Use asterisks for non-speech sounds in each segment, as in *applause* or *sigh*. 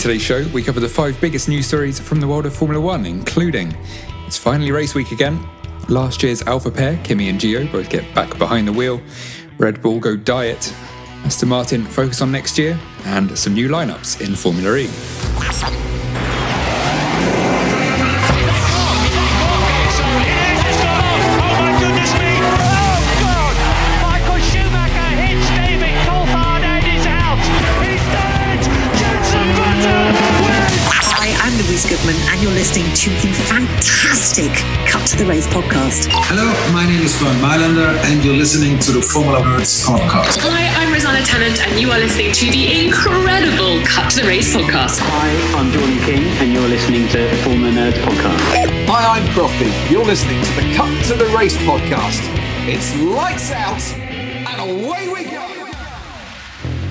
Today's show, we cover the five biggest news stories from the world of Formula One, including it's finally race week again. Last year's Alfa pair, Kimi and Gio, both get back behind the wheel. Red Bull go diet. Aston Martin focus on next year, and some new lineups in Formula E. Louise Goodman, and you're listening to the fantastic Cut to the Race podcast. Hello, my name is Bernd Mayländer, and you're listening to the Formula Nerds podcast. Hi, I'm Rosanna Tennant, and you are listening to the incredible Cut to the Race podcast. Hi, I'm Jordan King, and you're listening to the Formula Nerds podcast. Hi, I'm Crofty. You're listening to the Cut to the Race podcast. It's lights out, and away we go.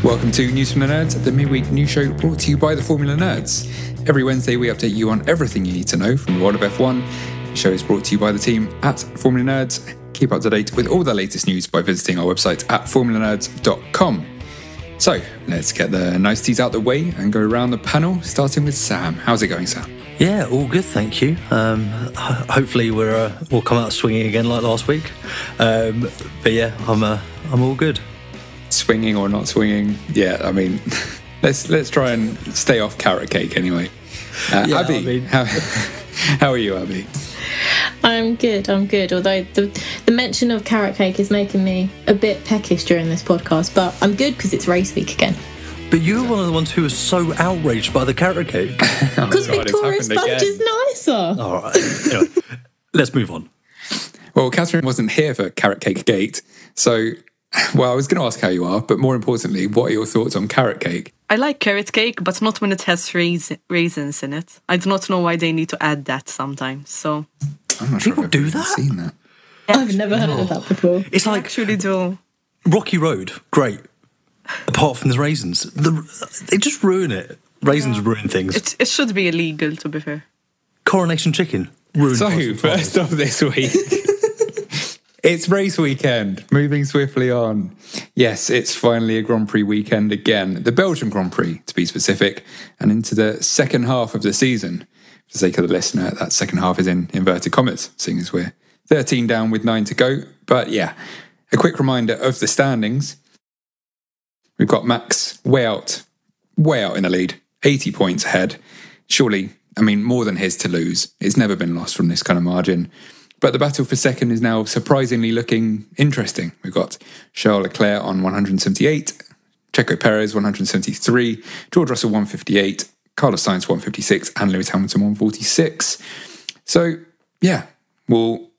Welcome to News from the Nerds, the midweek news show brought to you by the Formula Nerds. Every Wednesday, we update you on everything you need to know from the world of F1. The show is brought to you by the team at Formula Nerds. Keep up to date with all the latest news by visiting our website at formulanerds.com. So, let's get the niceties out the way and go around the panel, starting with Sam. How's it going, Sam? Yeah, all good, thank you. Um, hopefully, we're uh, we'll come out swinging again like last week. Um, but yeah, I'm uh, I'm all good. Swinging or not swinging? Yeah, I mean, *laughs* let's let's try and stay off carrot cake anyway. Uh, Yeah, Abby, I mean- how, *laughs* how are you, Abby? I'm good, I'm good. Although the, the mention of carrot cake is making me a bit peckish during this podcast, but I'm good because it's race week again. But you were one of the ones who was so outraged by the carrot cake. *laughs* Because God, it's Victoria Sponge again. is nicer. all right. Anyway, let's move on. Well, Catherine wasn't here for Carrot Cake Gate, so well, I was going to ask how you are, but more importantly, what are your thoughts on carrot cake? I like carrot cake, but not when it has rais- raisins in it. I do not know why they need to add that sometimes. So I'm not sure People if I've do that? Seen that? I've never heard of that before. It's I like actually do. Rocky Road, great. Apart from the raisins, the, they just ruin it. Raisins ruin things. It, it should be illegal, to be fair. Coronation chicken ruined. So, first off this week, *laughs* it's race weekend. Moving swiftly on. Yes, it's finally a Grand Prix weekend again. The Belgian Grand Prix, to be specific, and into the second half of the season. For the sake of the listener, that second half is in inverted commas, seeing as we're 13 down with nine to go. But yeah, a quick reminder of the standings. We've got Max way out, way out in the lead, 80 points ahead. Surely, I mean, more than his to lose. It's never been lost from this kind of margin. But the battle for second is now surprisingly looking interesting. We've got Charles Leclerc on 178, Checo Perez 173, George Russell 158, Carlos Sainz 156, and Lewis Hamilton 146. So, yeah, we'll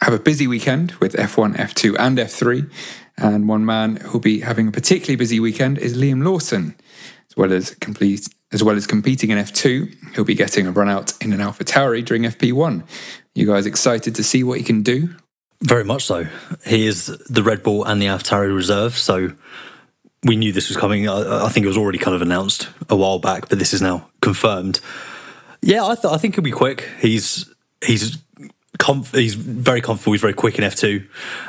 have a busy weekend with F1, F2, and F3. And one man who'll be having a particularly busy weekend is Liam Lawson, as well as complete as well as competing in F2. He'll be getting a run out in an AlphaTauri during FP1. You guys excited to see what he can do? Very much so. He is the Red Bull and the AlphaTauri reserve, so we knew this was coming. I, I think it was already kind of announced a while back, but this is now confirmed. Yeah, I, th- I think he'll be quick. He's he's conf- he's very comfortable. He's very quick in F two.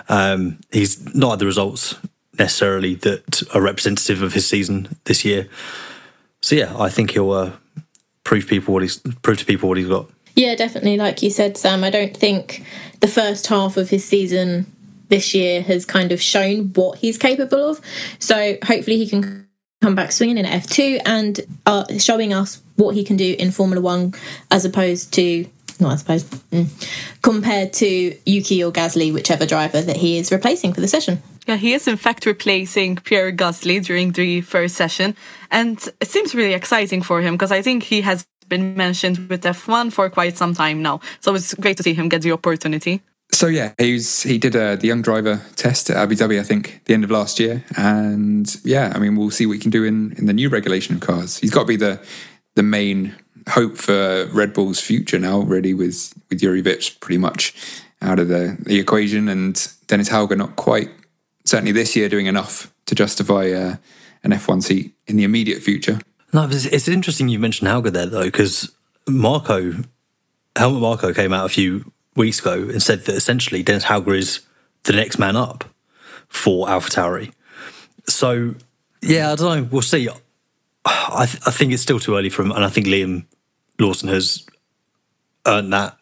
Um, he's not had the results necessarily that are representative of his season this year. So yeah, I think he'll uh, prove people what he's prove to people what he's got. Yeah, definitely. Like you said, Sam, I don't think the first half of his season this year has kind of shown what he's capable of. So hopefully he can come back swinging in F2 and uh, showing us what he can do in Formula One as opposed to, not I suppose, mm, compared to Yuki or Gasly, whichever driver that he is replacing for the session. Yeah, he is in fact replacing Pierre Gasly during the first session, and it seems really exciting for him because I think he has been mentioned with F1 for quite some time now. So it's great to see him get the opportunity. So yeah, he was, he did uh, the young driver test at Abu Dhabi, I think, the end of last year, and yeah, I mean, we'll see what he can do in, in the new regulation of cars. He's got to be the the main hope for Red Bull's future now, really, with with Juri Vips pretty much out of the, the equation, and Dennis Hauger not quite certainly this year doing enough to justify uh, an F1 seat in the immediate future. No, it's, it's interesting you mentioned Hauger there though, because Marko Helmut Marko came out a few weeks ago and said that essentially Dennis Hauger is the next man up for AlphaTauri. So yeah, I don't know. We'll see. I, th- I think it's still too early for him, and I think Liam Lawson has earned that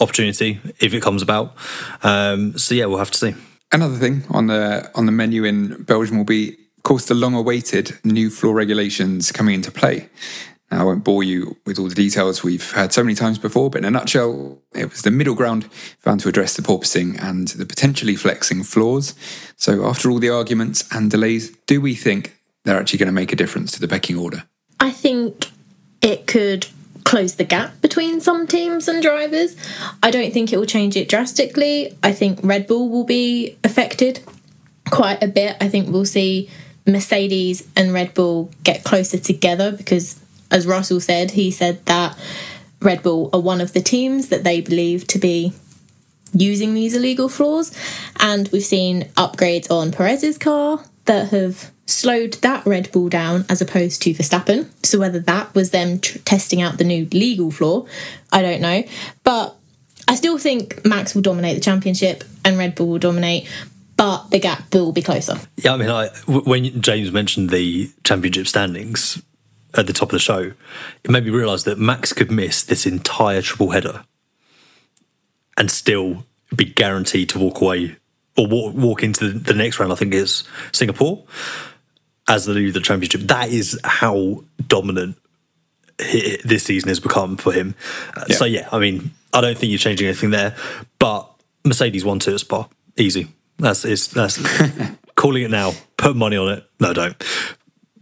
opportunity if it comes about. Um, so yeah, we'll have to see. Another thing on the on the menu in Belgium will be, course, the long-awaited new floor regulations coming into play. Now, I won't bore you with all the details we've had so many times before, but in a nutshell, it was the middle ground found to address the porpoising and the potentially flexing floors. So, after all the arguments and delays, do we think they're actually going to make a difference to the pecking order? I think it could close the gap between some teams and drivers. I don't think it will change it drastically. I think Red Bull will be affected quite a bit. I think we'll see Mercedes and Red Bull get closer together because, as Russell said, he said that Red Bull are one of the teams that they believe to be using these illegal floors. And we've seen upgrades on Perez's car that have slowed that Red Bull down as opposed to Verstappen. So whether that was them testing out the new legal floor, I don't know. But I still think Max will dominate the championship and Red Bull will dominate, but the gap will be closer. Yeah, I mean, I, when James mentioned the championship standings at the top of the show, it made me realise that Max could miss this entire triple header and still be guaranteed to walk away or walk, walk into the, the next round. I think is Singapore as the leader of the championship. That is how dominant he, this season has become for him. Uh, Yeah. So yeah, I mean, I don't think you're changing anything there. But Mercedes won two at Spa, easy. That's it's, that's *laughs* calling it now. Put money on it. No, don't.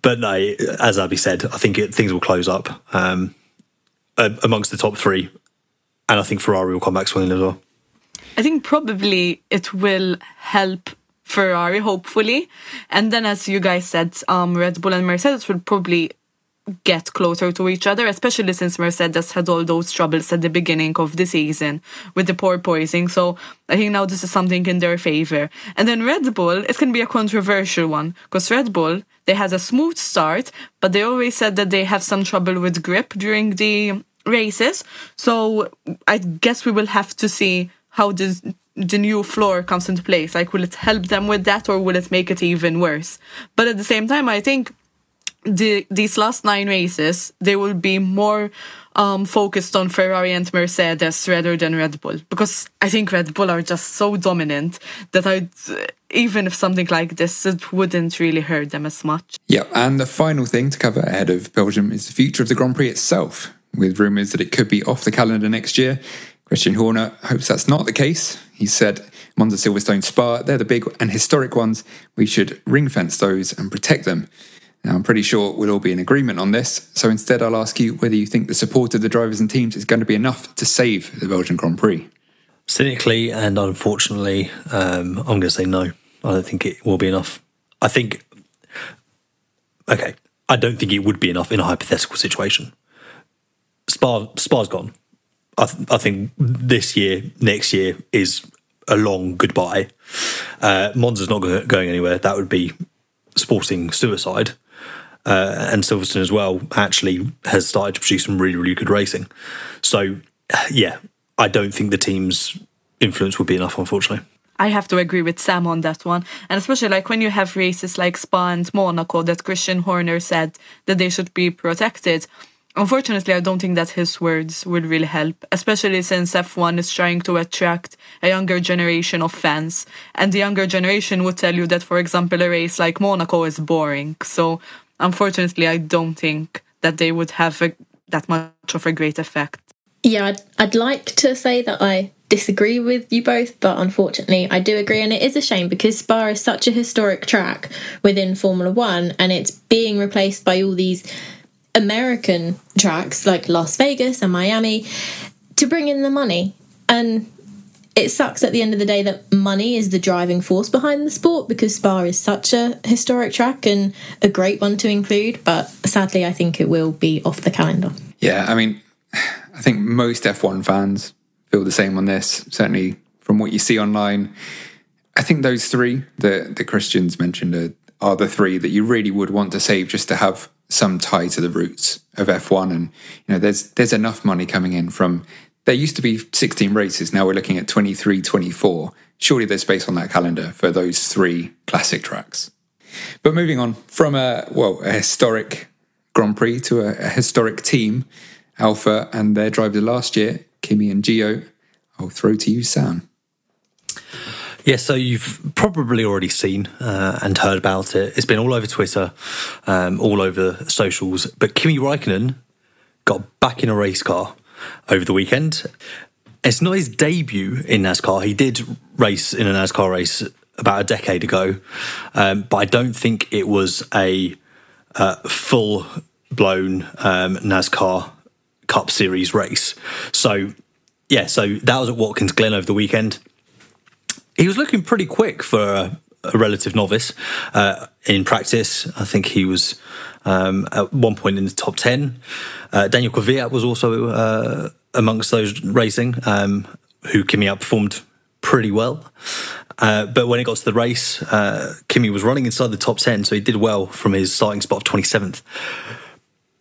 But no, as Abby said, I think it, things will close up um, amongst the top three, and I think Ferrari will come back swinging as well. I think probably it will help Ferrari, hopefully. And then, as you guys said, um, Red Bull and Mercedes will probably get closer to each other, especially since Mercedes had all those troubles at the beginning of the season with the porpoising. So I think now this is something in their favor. And then Red Bull, going to be a controversial one because Red Bull, they had a smooth start, but they always said that they have some trouble with grip during the races. So I guess we will have to see how this the new floor comes into place. Like, will it help them with that, or will it make it even worse? But at the same time, I think the these last nine races they will be more um, focused on Ferrari and Mercedes rather than Red Bull because I think Red Bull are just so dominant that I even if something like this it wouldn't really hurt them as much. Yeah, and the final thing to cover ahead of Belgium is the future of the Grand Prix itself, with rumours that it could be off the calendar next year. Christian Horner hopes that's not the case. He said, Monza Silverstone Spa, they're the big and historic ones. We should ring fence those and protect them. Now, I'm pretty sure we'll all be in agreement on this. So instead, I'll ask you whether you think the support of the drivers and teams is going to be enough to save the Belgian Grand Prix. Cynically and unfortunately, um, I'm going to say no. I don't think it will be enough. I think, okay, I don't think it would be enough in a hypothetical situation. Spa, Spa's gone. I, th- I think this year, next year is a long goodbye. Uh, Monza's not go- going anywhere. That would be sporting suicide. Uh, and Silverstone as well actually has started to produce some really, really good racing. So, yeah, I don't think the team's influence would be enough, unfortunately. I have to agree with Sam on that one. And especially like when you have races like Spa and Monaco that Christian Horner said that they should be protected. Unfortunately, I don't think that his words would really help, especially since F1 is trying to attract a younger generation of fans. And the younger generation would tell you that, for example, a race like Monaco is boring. So, unfortunately, I don't think that they would have a, that much of a great effect. Yeah, I'd, I'd like to say that I disagree with you both, but unfortunately, I do agree. And it is a shame because Spa is such a historic track within Formula One and it's being replaced by all these American tracks like Las Vegas and Miami to bring in the money. And it sucks at the end of the day that money is the driving force behind the sport because Spa is such a historic track and a great one to include. But sadly, I think it will be off the calendar. Yeah, I mean, I think most F1 fans feel the same on this, certainly from what you see online. I think those three that the Christians mentioned are, are the three that you really would want to save just to have some tie to the roots of F1. And you know, there's there's enough money coming in from. There used to be 16 races. Now we're looking at 23, 24. Surely there's space on that calendar for those three classic tracks. But moving on from a well a historic Grand Prix to a, a historic team, Alfa and their driver last year, Kimi and Gio. I'll throw to you, Sam. Yeah, so you've probably already seen uh, and heard about it. It's been all over Twitter, um, all over socials. But Kimi Raikkonen got back in a race car over the weekend. It's not his debut in NASCAR. He did race in a NASCAR race about a decade ago, um, but I don't think it was a uh, full blown um, NASCAR Cup Series race. So, yeah, so that was at Watkins Glen over the weekend he was looking pretty quick for a, a relative novice uh, in practice. I think he was um, at one point in the top 10. Uh, Daniil Kvyat was also uh, amongst those racing, um, who Kimi outperformed pretty well. Uh, but when it got to the race, uh, Kimi was running inside the top 10, so he did well from his starting spot of 27th.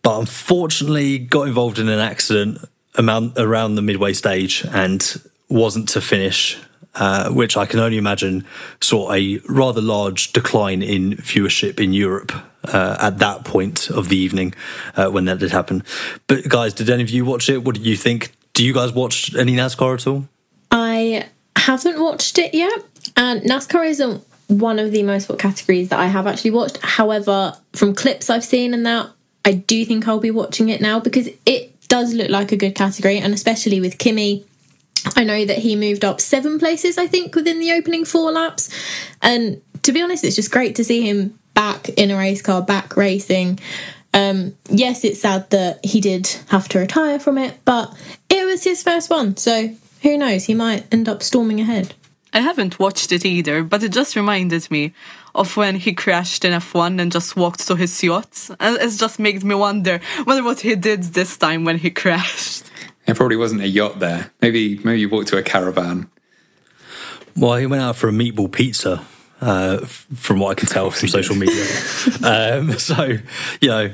But unfortunately, got involved in an accident around the midway stage and wasn't to finish uh, which I can only imagine saw a rather large decline in viewership in Europe uh, at that point of the evening uh, when that did happen. But guys, did any of you watch it? What did you think? Do you guys watch any NASCAR at all? I haven't watched it yet, and NASCAR isn't one of the most categories that I have actually watched. However, from clips I've seen and that, I do think I'll be watching it now because it does look like a good category, and especially with Kimi I know that he moved up seven places, I think, within the opening four laps. And to be honest, it's just great to see him back in a race car, back racing. Um, yes, it's sad that he did have to retire from it, but it was his first one. So who knows? He might end up storming ahead. I haven't watched it either, but it just reminded me of when he crashed in F1 and just walked to his yacht. And it just made me wonder, wonder what he did this time when he *laughs* crashed. There probably wasn't a yacht there. Maybe maybe you walked to a caravan. Well, he went out for a meatball pizza, uh, from what I can tell from *laughs* social media. um, *laughs* so, you know,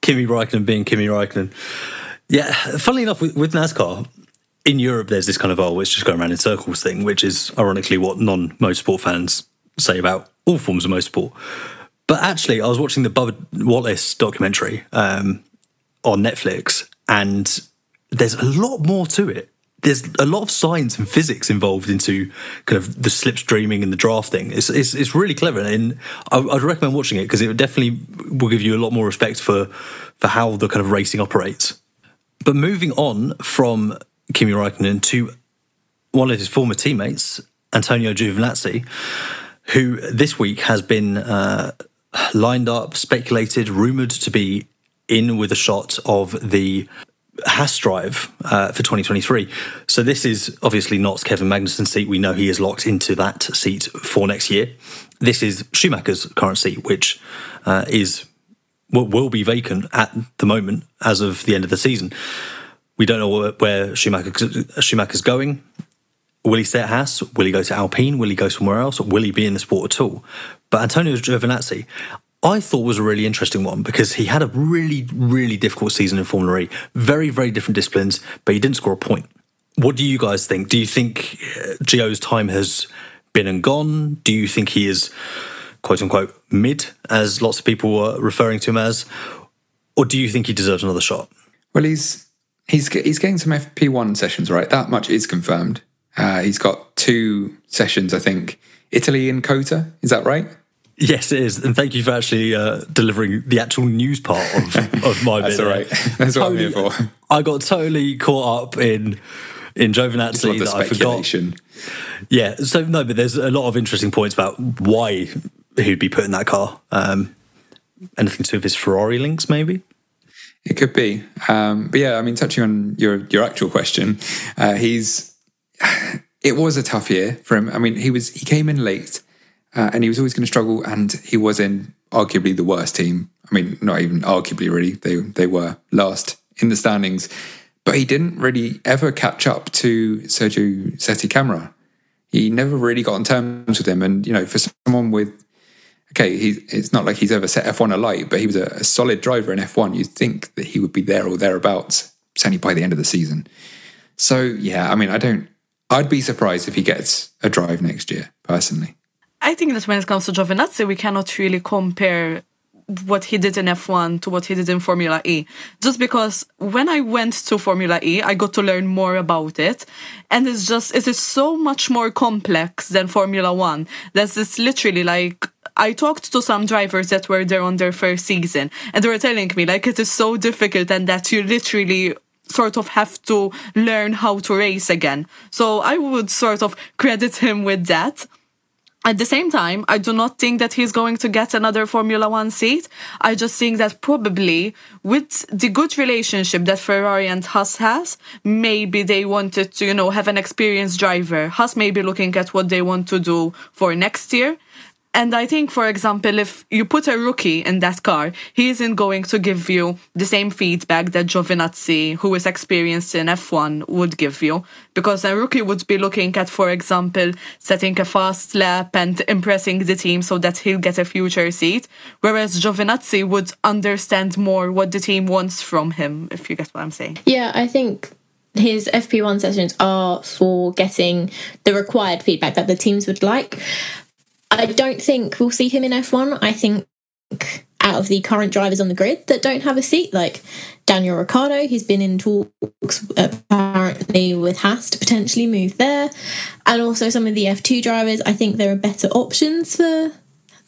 Kimi Raikkonen being Kimi Raikkonen. Yeah, funnily enough, with, with NASCAR, in Europe, there's this kind of, oh, it's just going around in circles thing, which is ironically what non motorsport fans say about all forms of motorsport. But actually, I was watching the Bubba Wallace documentary um, on Netflix, and there's a lot more to it. There's a lot of science and physics involved into kind of the slipstreaming and the drafting. It's it's, it's really clever, and I, would recommend watching it because it definitely will give you a lot more respect for for how the kind of racing operates. But moving on from Kimi Raikkonen to one of his former teammates, Antonio Giovinazzi, who this week has been uh, lined up, speculated, rumored to be in with a shot of the Haas drive uh, for 2023. So this is obviously not Kevin Magnussen's seat. We know he is locked into that seat for next year. This is Schumacher's current seat, which uh, is what will be vacant at the moment as of the end of the season. We don't know where Schumacher, Schumacher's going. Will he stay at Haas? Will he go to Alpine? Will he go somewhere else? Will he be in the sport at all? But Antonio Giovinazzi, I thought was a really interesting one because he had a really, really difficult season in Formula E. Very, very different disciplines, but he didn't score a point. What do you guys think? Do you think uh, Gio's time has been and gone? Do you think he is, quote unquote, mid, as lots of people were referring to him as? Or do you think he deserves another shot? Well, he's he's he's getting some FP1 sessions, right? That much is confirmed. Uh, he's got two sessions, I think. Italy and COTA, is that right? Yes, it is, and thank you for actually uh, delivering the actual news part of, *laughs* of my That's bit. all right. *laughs* That's what I'm here for. I got totally caught up in in Giovinazzi that I forgot. Yeah, so no, but there's a lot of interesting points about why he'd be put in that car. Um, anything to do with his Ferrari links, maybe? It could be, um, but yeah, I mean, touching on your your actual question, uh, he's *sighs* it was a tough year for him. I mean, he was he came in late, uh, and he was always going to struggle, and he was in arguably the worst team. I mean, not even arguably, really. They they were last in the standings, but he didn't really ever catch up to Sergio Sette Camara. He never really got on terms with him, and you know, for someone with okay, he, it's not like he's ever set F1 alight, but he was a, a solid driver in F1. You'd think that he would be there or thereabouts, certainly by the end of the season. So, yeah, I mean, I don't, I'd be surprised if he gets a drive next year, personally. I think that when it comes to Giovinazzi, we cannot really compare what he did in F1 to what he did in Formula E. Just because when I went to Formula E, I got to learn more about it. And it's just, it is so much more complex than Formula One. That's it's literally like, I talked to some drivers that were there on their first season, and they were telling me like it is so difficult and that you literally sort of have to learn how to race again. So I would sort of credit him with that. At the same time, I do not think that he's going to get another Formula One seat. I just think that probably with the good relationship that Ferrari and Haas has, maybe they wanted to, you know, have an experienced driver. Haas may be looking at what they want to do for next year. And I think, for example, if you put a rookie in that car, he isn't going to give you the same feedback that Giovinazzi, who is experienced in F1, would give you. Because a rookie would be looking at, for example, setting a fast lap and impressing the team so that he'll get a future seat. Whereas Giovinazzi would understand more what the team wants from him, if you get what I'm saying. Yeah, I think his FP1 sessions are for getting the required feedback that the teams would like. I don't think we'll see him in F1. I think out of the current drivers on the grid that don't have a seat, like Daniel Ricciardo, he's been in talks apparently with Haas to potentially move there, and also some of the F2 drivers. I think there are better options for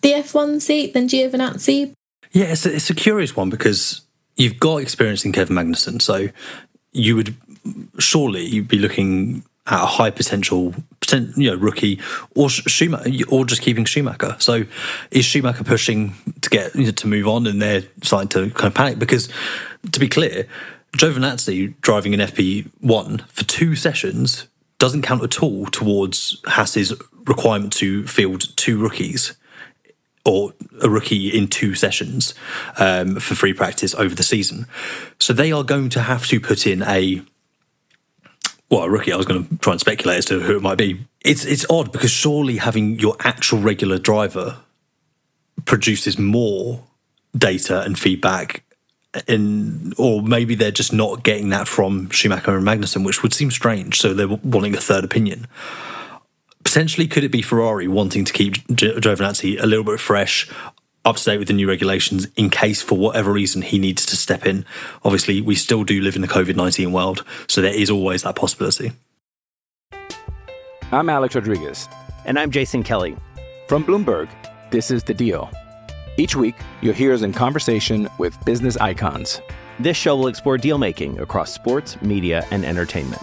the F1 seat than Giovinazzi. Yeah, it's a, it's a curious one because you've got experience in Kevin Magnussen, so you would surely be looking at a high potential, poten- you know, rookie or Schumacher, or just keeping Schumacher. So is Schumacher pushing to get you know, to move on, and they're starting to kind of panic because, to be clear, Giovinazzi driving an FP1 for two sessions doesn't count at all towards Haas's requirement to field two rookies or a rookie in two sessions um, for free practice over the season. So they are going to have to put in a well, a rookie. I was going to try and speculate as to who it might be. It's it's odd because surely having your actual regular driver produces more data and feedback. In, or maybe they're just not getting that from Schumacher and Magnussen, which would seem strange. So they're wanting a third opinion potentially could it be Ferrari wanting to keep Giovinazzi a little bit fresh, up to date with the new regulations in case for whatever reason he needs to step in? Obviously, we still do live in the COVID 19 world, so there is always that possibility. I'm Alex Rodriguez. And I'm Jason Kelly. From Bloomberg, this is The Deal. Each week, you'll hear us in conversation with business icons. This show will explore deal making across sports, media, and entertainment.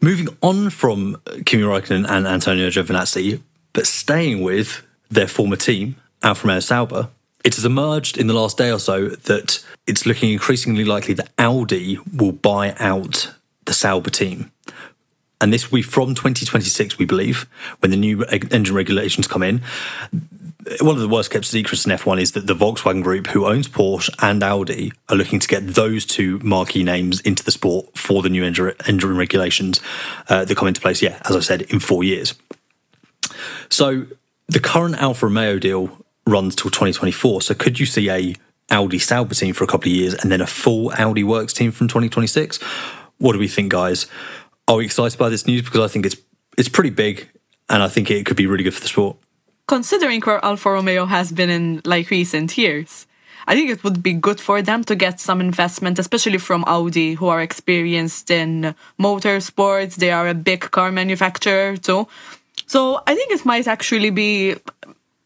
Moving on from uh, Kimi Raikkonen and Antonio Giovinazzi, but staying with their former team, Alfa Romeo Sauber, it has emerged in the last day or so that it's looking increasingly likely that Audi will buy out the Sauber team. And this will be from 2026, we believe, when the new engine regulations come in. One of the worst kept secrets in F1 is that the Volkswagen Group, who owns Porsche and Audi, are looking to get those two marquee names into the sport for the new engine, regulations uh, that come into place, yeah, as I said, in four years. So the current Alfa Romeo deal runs till 2024. So could you see a Audi Sauber team for a couple of years and then a full Audi Works team from 2026? What do we think, guys? Are we excited by this news? Because I think it's it's pretty big, and I think it could be really good for the sport. Considering where Alfa Romeo has been in like recent years, I think it would be good for them to get some investment, especially from Audi, who are experienced in motorsports. They are a big car manufacturer too. So I think it might actually be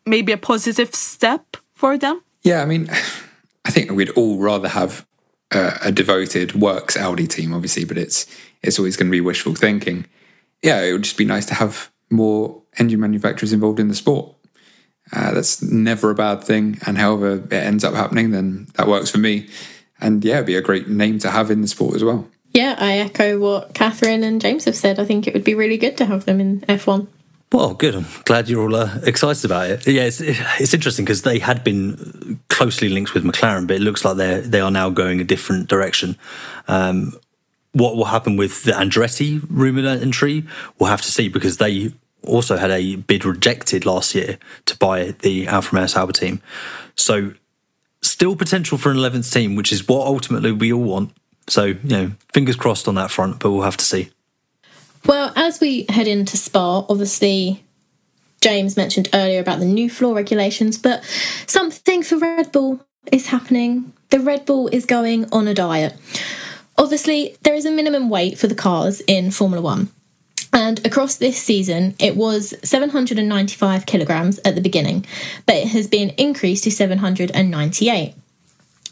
maybe a positive step for them. Yeah, I mean, *sighs* I think we'd all rather have a, a devoted works Audi team, obviously, but it's it's always going to be wishful thinking. Yeah, it would just be nice to have more engine manufacturers involved in the sport. Uh, that's never a bad thing, and however it ends up happening, then that works for me. And yeah, it'd be a great name to have in the sport as well. Yeah, I echo what Catherine and James have said. I think it would be really good to have them in F1. Well, good. I'm glad you're all uh, excited about it. Yeah, it's, it's interesting because they had been closely linked with McLaren, but it looks like they they are now going a different direction. Um, what will happen with the Andretti rumored entry, we'll have to see because they also had a bid rejected last year to buy the Alfa Romeo Sauber team. So, still potential for an 11th team, which is what ultimately we all want. So, you know, fingers crossed on that front, but we'll have to see. Well, as we head into Spa, obviously, James mentioned earlier about the new floor regulations, but something for Red Bull is happening. The Red Bull is going on a diet. Obviously, there is a minimum weight for the cars in Formula One. And across this season, it was 795 kilograms at the beginning, but it has been increased to 798.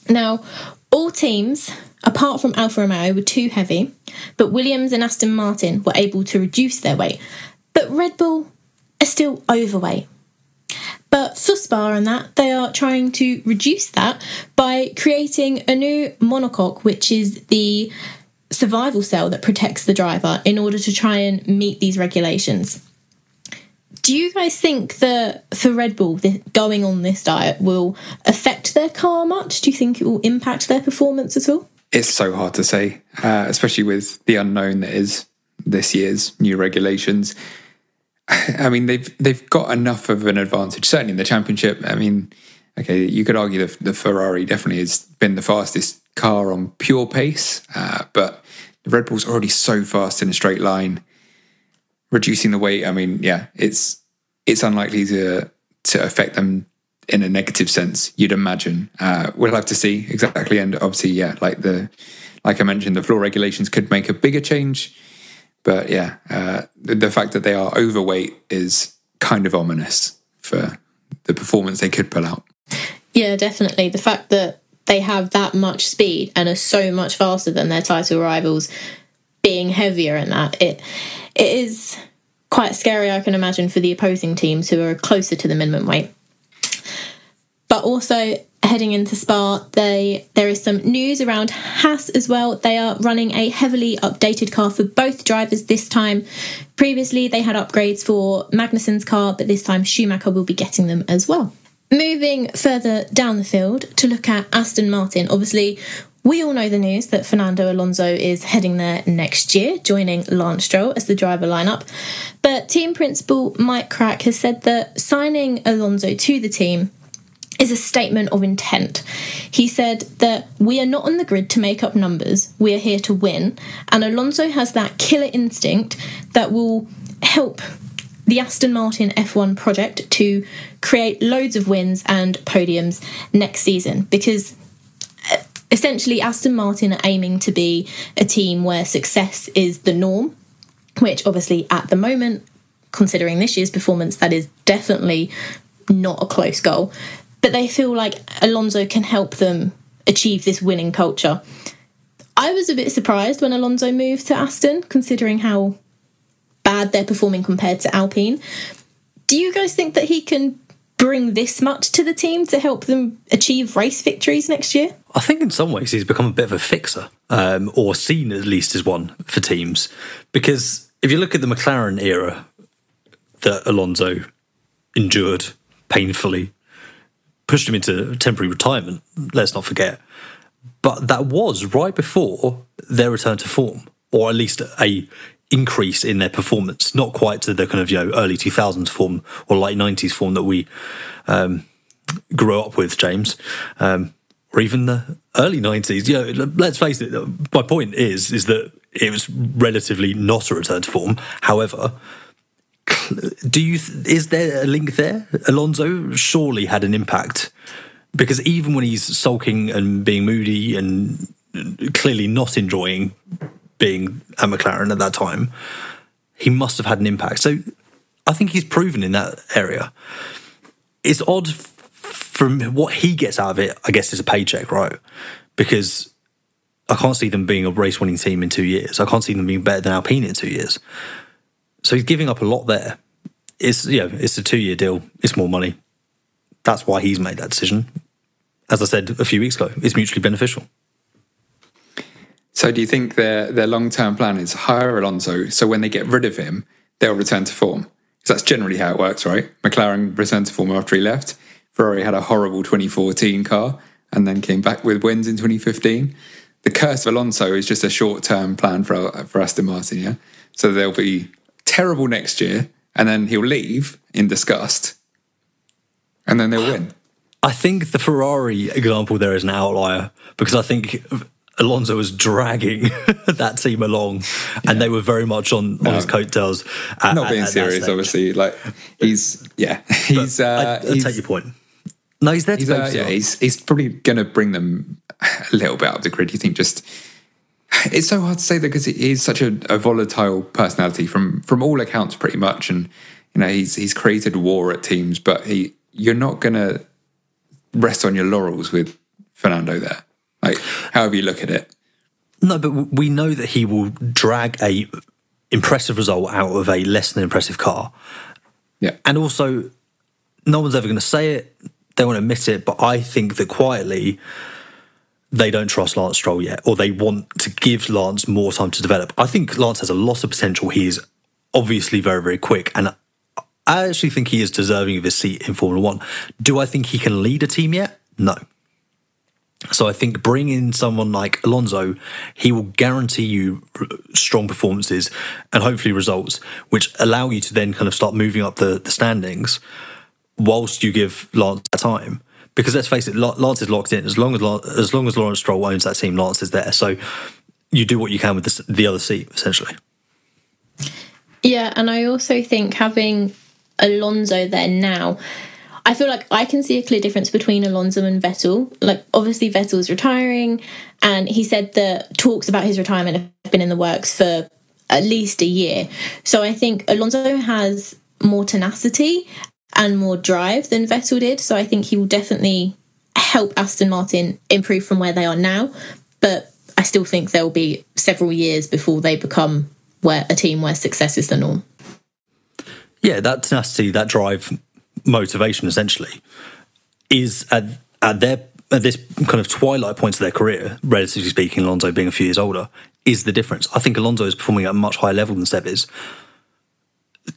Now, all teams, apart from Alfa Romeo, were too heavy, but Williams and Aston Martin were able to reduce their weight. But Red Bull are still overweight. But Spa and that, they are trying to reduce that by creating a new monocoque, which is the survival cell that protects the driver in order to try and meet these regulations. Do you guys think that for Red Bull, going on this diet will affect their car much? Do you think it will impact their performance at all? It's so hard to say, uh, especially with the unknown that is this year's new regulations. *sighs* I mean, they've they've got enough of an advantage, certainly in the championship. I mean, okay, you could argue the, the Ferrari definitely has been the fastest car on pure pace, uh, but the Red Bull's already so fast in a straight line. Reducing the weight, I mean, yeah, it's it's unlikely to to affect them in a negative sense. You'd imagine. Uh, we'll have to see exactly, and obviously, yeah, like the like I mentioned, the floor regulations could make a bigger change. But yeah, uh, the, the fact that they are overweight is kind of ominous for the performance they could pull out. Yeah, definitely. The fact that they have that much speed and are so much faster than their title rivals, being heavier and that it it is quite scary. I can imagine for the opposing teams who are closer to the minimum weight. But also heading into Spa, they there is some news around Haas as well. They are running a heavily updated car for both drivers this time. Previously, they had upgrades for Magnussen's car, but this time Schumacher will be getting them as well. Moving further down the field to look at Aston Martin, obviously, We all know the news that Fernando Alonso is heading there next year, joining Lance Stroll as the driver lineup. But team principal Mike Krack has said that signing Alonso to the team is a statement of intent. He said that we are not on the grid to make up numbers, we are here to win. And Alonso has that killer instinct that will help the Aston Martin F1 project to create loads of wins and podiums next season because uh, essentially Aston Martin are aiming to be a team where success is the norm, which obviously at the moment, considering this year's performance, that is definitely not a close goal. But they feel like Alonso can help them achieve this winning culture. I was a bit surprised when Alonso moved to Aston, considering how bad they're performing compared to Alpine. Do you guys think that he can bring this much to the team to help them achieve race victories next year? I think in some ways he's become a bit of a fixer, um, or seen at least as one for teams. Because if you look at the McLaren era that Alonso endured painfully, pushed him into temporary retirement, let's not forget. But that was right before their return to form, or at least a increase in their performance, not quite to the kind of you know early 2000s form or late 90s form that we um, grew up with, James, um, or even the early 90s. You know, let's face it. My point is is that it was relatively not a return to form. However. Do you is there a link there? Alonso surely had an impact because even when he's sulking and being moody and clearly not enjoying being at McLaren at that time, he must have had an impact. So I think he's proven in that area. It's odd from what he gets out of it, I guess, is a paycheck, right? Because I can't see them being a race winning team in two years. I can't see them being better than Alpine in two years. So he's giving up a lot there. It's you know, it's a two year deal, it's more money. That's why he's made that decision. As I said a few weeks ago, it's mutually beneficial. So do you think their their long term plan is hire Alonso so when they get rid of him, they'll return to form? Because that's generally how it works, right? McLaren returned to form after he left. Ferrari had a horrible 2014 car and then came back with wins in 2015. The curse of Alonso is just a short term plan for for Aston Martin, yeah. So they'll be terrible next year, and then he'll leave in disgust, and then they'll win. I think the Ferrari example there is an outlier because I think Alonso was dragging *laughs* that team along, and yeah. they were very much on, on his coattails. At, Not being at, at serious, obviously. Like he's yeah, *laughs* he's. Uh, I, I take your point. No, he's there. He's, uh, yeah, he's he's probably going to bring them a little bit up the grid. You think just. It's so hard to say that because he's such a, a volatile personality from from all accounts, pretty much, and you know he's he's created war at teams, but he you're not going to rest on your laurels with Fernando there. Like, however you look at it. No, but we know that he will drag a impressive result out of a less than impressive car. Yeah. And also, no one's ever going to say it. They won't admit it. But I think that quietly, they don't trust Lance Stroll yet, or they want to give Lance more time to develop. I think Lance has a lot of potential. He is obviously very, very quick. And I actually think he is deserving of his seat in Formula One. Do I think he can lead a team yet? No. So I think bringing someone like Alonso, he will guarantee you strong performances and hopefully results, which allow you to then kind of start moving up the, the standings, whilst you give Lance time. Because let's face it, Lance is locked in. As long as as long as Lawrence Stroll owns that team, Lance is there. So you do what you can with the, the other seat, essentially. Yeah, and I also think having Alonso there now I feel like I can see a clear difference between Alonso and Vettel. Like, obviously, Vettel's retiring, and he said that talks about his retirement have been in the works for at least a year. So I think Alonso has more tenacity and more drive than Vettel did. So I think he will definitely help Aston Martin improve from where they are now. But I still think there will be several years before they become where a team where success is the norm. Yeah, that tenacity, that drive motivation essentially is at, at their at this kind of twilight point of their career, relatively speaking, Alonso being a few years older, is the difference. I think Alonso is performing at a much higher level than Seb is.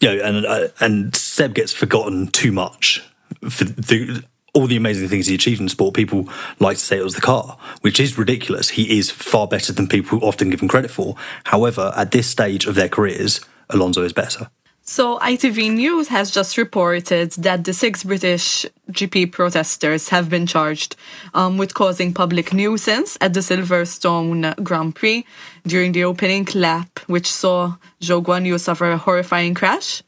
You know, and uh, and Seb gets forgotten too much for the all the amazing things he achieved in sport, people like to say it was the car, which is ridiculous. He is far better than people often give him credit for. However, at this stage of their careers, Alonso is better. So, ITV News has just reported that the six British GP protesters have been charged um, with causing public nuisance at the Silverstone Grand Prix during the opening lap, which saw Zhou Guanyu suffer a horrifying crash.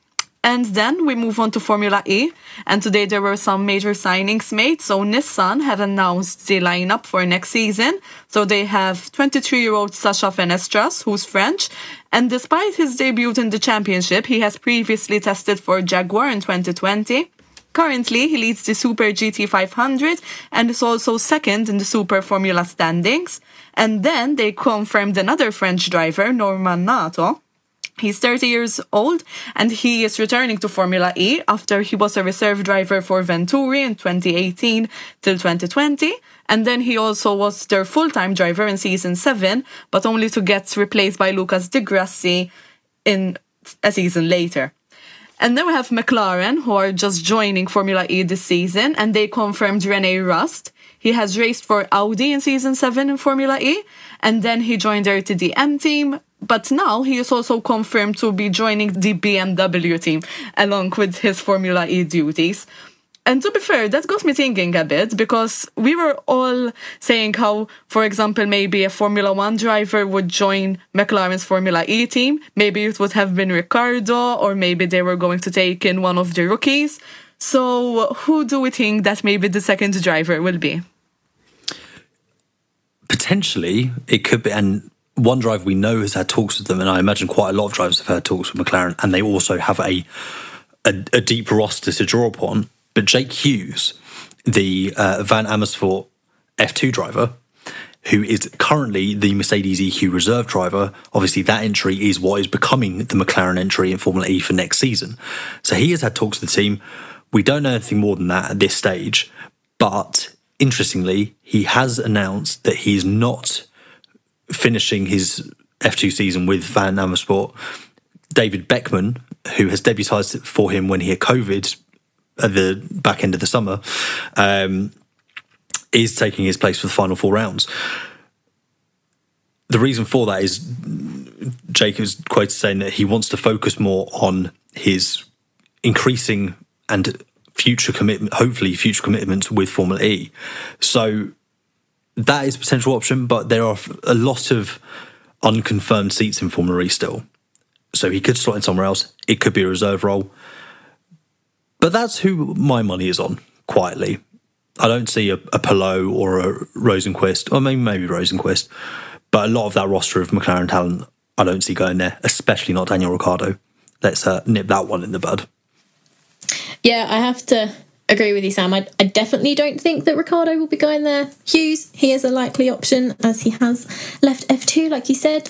And then we move on to Formula E. And today there were some major signings made. So Nissan have announced the lineup for next season. So they have 23 year old Sacha Fenestraz, who's French. And despite his debut in the championship, he has previously tested for Jaguar in 2020. Currently, he leads the Super GT 500 and is also second in the Super Formula standings. And then they confirmed another French driver, Norman Nato, He's 30 years old and he is returning to Formula E after he was a reserve driver for Venturi in 2018 till 2020. And then he also was their full time driver in season 7, but only to get replaced by Lucas di Grassi in a season later. And then we have McLaren, who are just joining Formula E this season, and they confirmed René Rast. He has raced for Audi in season 7 in Formula E, and then he joined their DTM team, but now he is also confirmed to be joining the BMW team along with his Formula E duties. And to be fair, that got me thinking a bit because we were all saying how, for example, maybe a Formula One driver would join McLaren's Formula E team. Maybe it would have been Ricciardo, or maybe they were going to take in one of the rookies. So, who do we think that maybe the second driver will be? Potentially, it could be. And one driver we know has had talks with them, and I imagine quite a lot of drivers have had talks with McLaren, and they also have a a, a deep roster to draw upon. But Jake Hughes, the uh, Van Amersfoort F2 driver, who is currently the Mercedes EQ reserve driver, obviously that entry is what is becoming the McLaren entry in Formula E for next season. So he has had talks with the team. We don't know anything more than that at this stage, but interestingly, he has announced that he's not finishing his F2 season with Van Amersfoort, David Beckmann, who has debuted for him when he had COVID at the back end of the summer, um, is taking his place for the final four rounds. The reason for that is Jacob's is quoted saying that he wants to focus more on his increasing and future commitment, hopefully future commitments with Formula E. So that is a potential option, but there are a lot of unconfirmed seats in Formula E still. So he could slot in somewhere else. It could be a reserve role. But that's who my money is on, quietly. I don't see a, a or a Rosenquist, or maybe maybe Rosenqvist, but a lot of that roster of McLaren talent, I don't see going there, especially not Daniel Ricciardo. Let's uh, nip that one in the bud. Yeah, I have to agree with you, Sam. I, I definitely don't think that Ricciardo will be going there. Hughes, he is a likely option as he has left F2, like you said.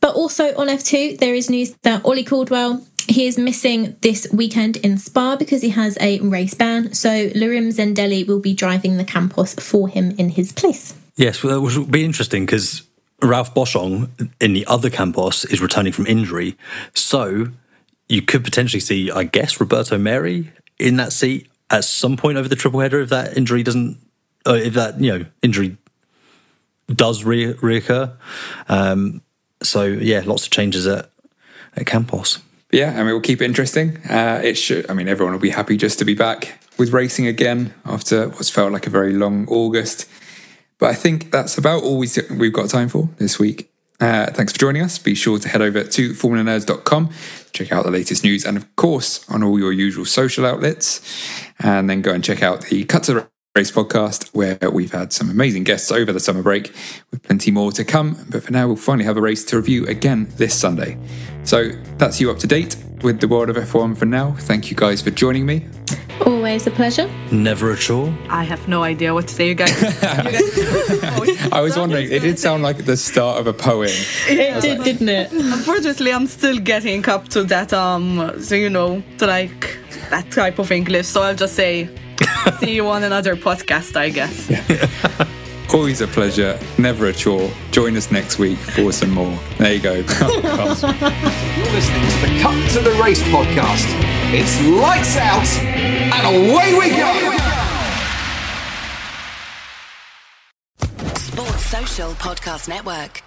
But also on F2, there is news that Olli Caldwell he is missing this weekend in Spa because he has a race ban. So Lirim Zendeli will be driving the Campos for him in his place. Yes, well, that will be interesting because Ralph Boschung in the other Campos is returning from injury. So you could potentially see, I guess, Roberto Merhi in that seat at some point over the triple header if that injury doesn't, uh, if that you know injury does re- reoccur. Um, so yeah, lots of changes at at Campos. Yeah, I mean we'll keep it interesting. Uh, it should. I mean everyone will be happy just to be back with racing again after what's felt like a very long August. But I think that's about all we, we've got time for this week. Uh, thanks for joining us. Be sure to head over to formulanerds.com, check out the latest news, and of course, on all your usual social outlets. And then go and check out the Cut to the Race podcast, where we've had some amazing guests over the summer break, with plenty more to come. But for now, we'll finally have a race to review again this Sunday. So that's you up to date with the world of F1 for now. Thank you guys for joining me. Always a pleasure. Never a chore. I have no idea what to say, you guys. *laughs* I was wondering, it did sound like the start of a poem. It did, didn't it? Unfortunately, I'm still getting up to that, um, so you know, to like that type of English. So I'll just say, *laughs* see you on another podcast, I guess. *laughs* Always a pleasure, never a chore. Join us next week for some more. There you go. *laughs* You're listening to the Cut to the Race podcast. It's lights out and away we go. Sports Social Podcast Network.